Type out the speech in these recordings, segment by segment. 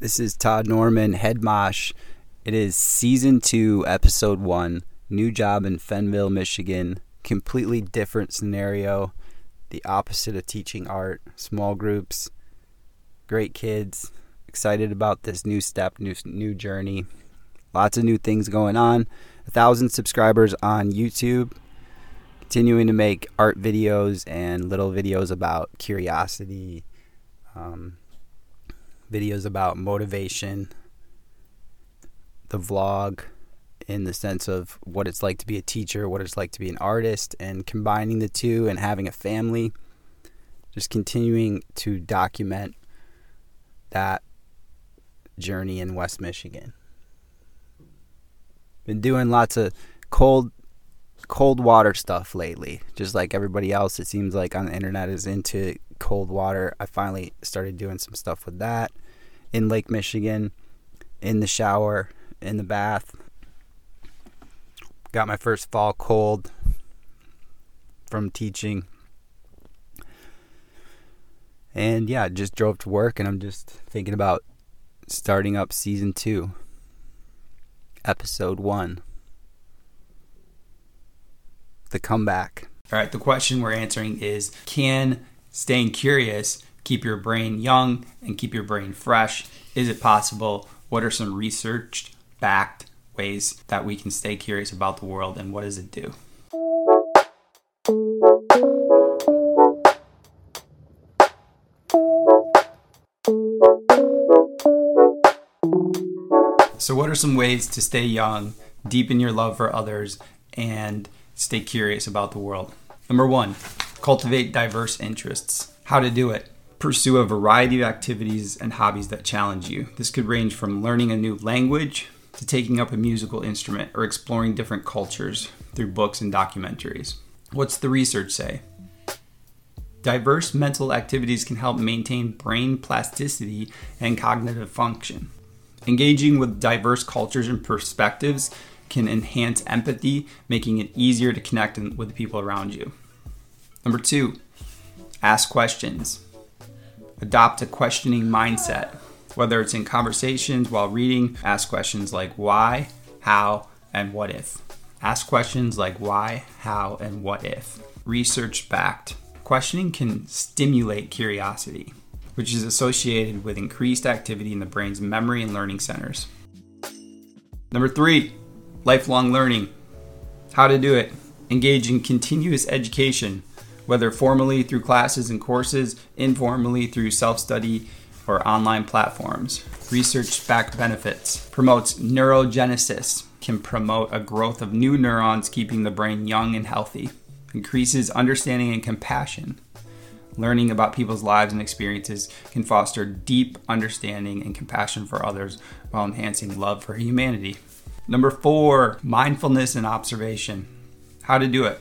This is Todd Norman, Headmosh. It is season two, episode one. New job in Fennville, Michigan. Completely different scenario. The opposite of teaching art. Small groups. Great kids. Excited about this new step, new new journey. Lots of new things going on. A thousand subscribers on YouTube. Continuing to make art videos and little videos about curiosity. Um, videos about motivation, the vlog in the sense of what it's like to be a teacher, what it's like to be an artist, and combining the two and having a family. Just continuing to document that journey in West Michigan. Been doing lots of cold cold water stuff lately. Just like everybody else it seems like on the internet is into cold water. I finally started doing some stuff with that in Lake Michigan, in the shower, in the bath. Got my first fall cold from teaching. And yeah, just drove to work and I'm just thinking about starting up season two, episode one. The comeback. All right, the question we're answering is Can staying curious keep your brain young and keep your brain fresh? Is it possible? What are some researched, backed ways that we can stay curious about the world and what does it do? So, what are some ways to stay young, deepen your love for others, and stay curious about the world? Number one, cultivate diverse interests. How to do it? Pursue a variety of activities and hobbies that challenge you. This could range from learning a new language to taking up a musical instrument or exploring different cultures through books and documentaries. What's the research say? Diverse mental activities can help maintain brain plasticity and cognitive function. Engaging with diverse cultures and perspectives can enhance empathy, making it easier to connect with the people around you. Number two, ask questions. Adopt a questioning mindset. Whether it's in conversations while reading, ask questions like why, how, and what if. Ask questions like why, how, and what if. Research backed. Questioning can stimulate curiosity, which is associated with increased activity in the brain's memory and learning centers. Number three, lifelong learning. How to do it. Engage in continuous education whether formally through classes and courses, informally through self study, or online platforms. Research backed benefits promotes neurogenesis, can promote a growth of new neurons, keeping the brain young and healthy, increases understanding and compassion. Learning about people's lives and experiences can foster deep understanding and compassion for others while enhancing love for humanity. Number four, mindfulness and observation. How to do it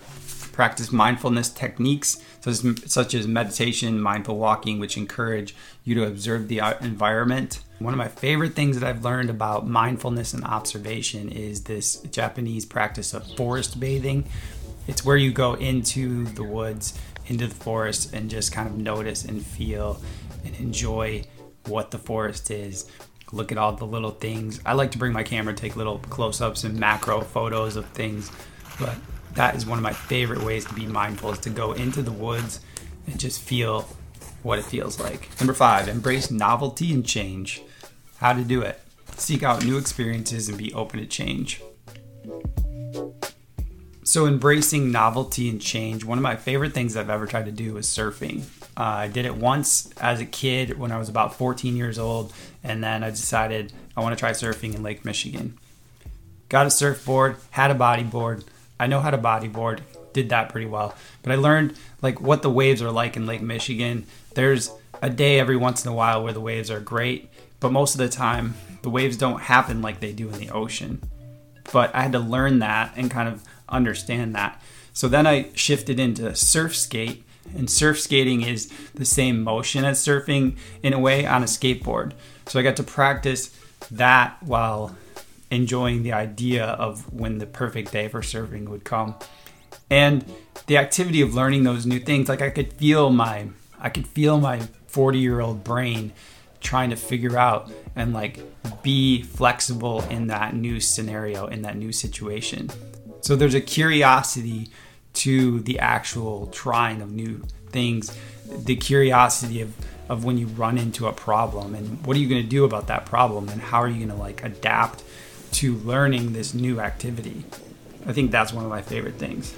practice mindfulness techniques such as, meditation, mindful walking, which encourage you to observe the uh, environment. One of my favorite things that I've learned about mindfulness and observation is this Japanese practice of forest bathing. It's where you go into the woods, into the forest, and just kind of notice and feel and enjoy what the forest is. Look at all the little things. I like to bring my camera, take little close ups and macro photos of things, but that is one of my favorite ways to be mindful is to go into the woods and just feel what it feels like. Number five, embrace novelty and change. How to do it. Seek out new experiences and be open to change. So, embracing novelty and change, one of my favorite things I've ever tried to do is surfing. Uh, I did it once as a kid when I was about 14 years old, and then I decided I want to try surfing in Lake Michigan. Got a surfboard, had a bodyboard, I know how to bodyboard, did that pretty well. But I learned like what the waves are like in Lake Michigan. There's a day every once in a while where the waves are great, but most of the time the waves don't happen like they do in the ocean. But I had to learn that and kind of understand that. So then I shifted into surf skate, and surf skating is the same motion as surfing in a way on a skateboard. So I got to practice that while enjoying the idea of when the perfect day for serving would come. And the activity of learning those new things, like I could feel my I could feel my 40 year old brain trying to figure out and like be flexible in that new scenario, in that new situation. So there's a curiosity to the actual trying of new things, the curiosity of, of when you run into a problem and what are you going to do about that problem and how are you going to like adapt to learning this new activity. I think that's one of my favorite things.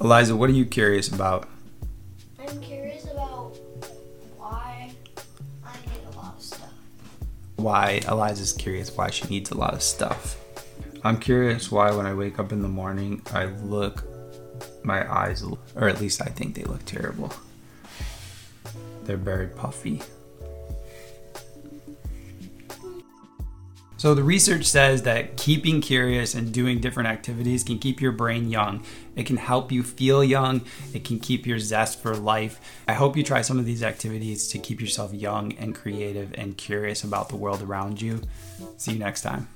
Eliza, what are you curious about? I'm curious about why I need a lot of stuff. Why Eliza's curious why she needs a lot of stuff. I'm curious why when I wake up in the morning I look my eyes or at least I think they look terrible. They're very puffy. So, the research says that keeping curious and doing different activities can keep your brain young. It can help you feel young. It can keep your zest for life. I hope you try some of these activities to keep yourself young and creative and curious about the world around you. See you next time.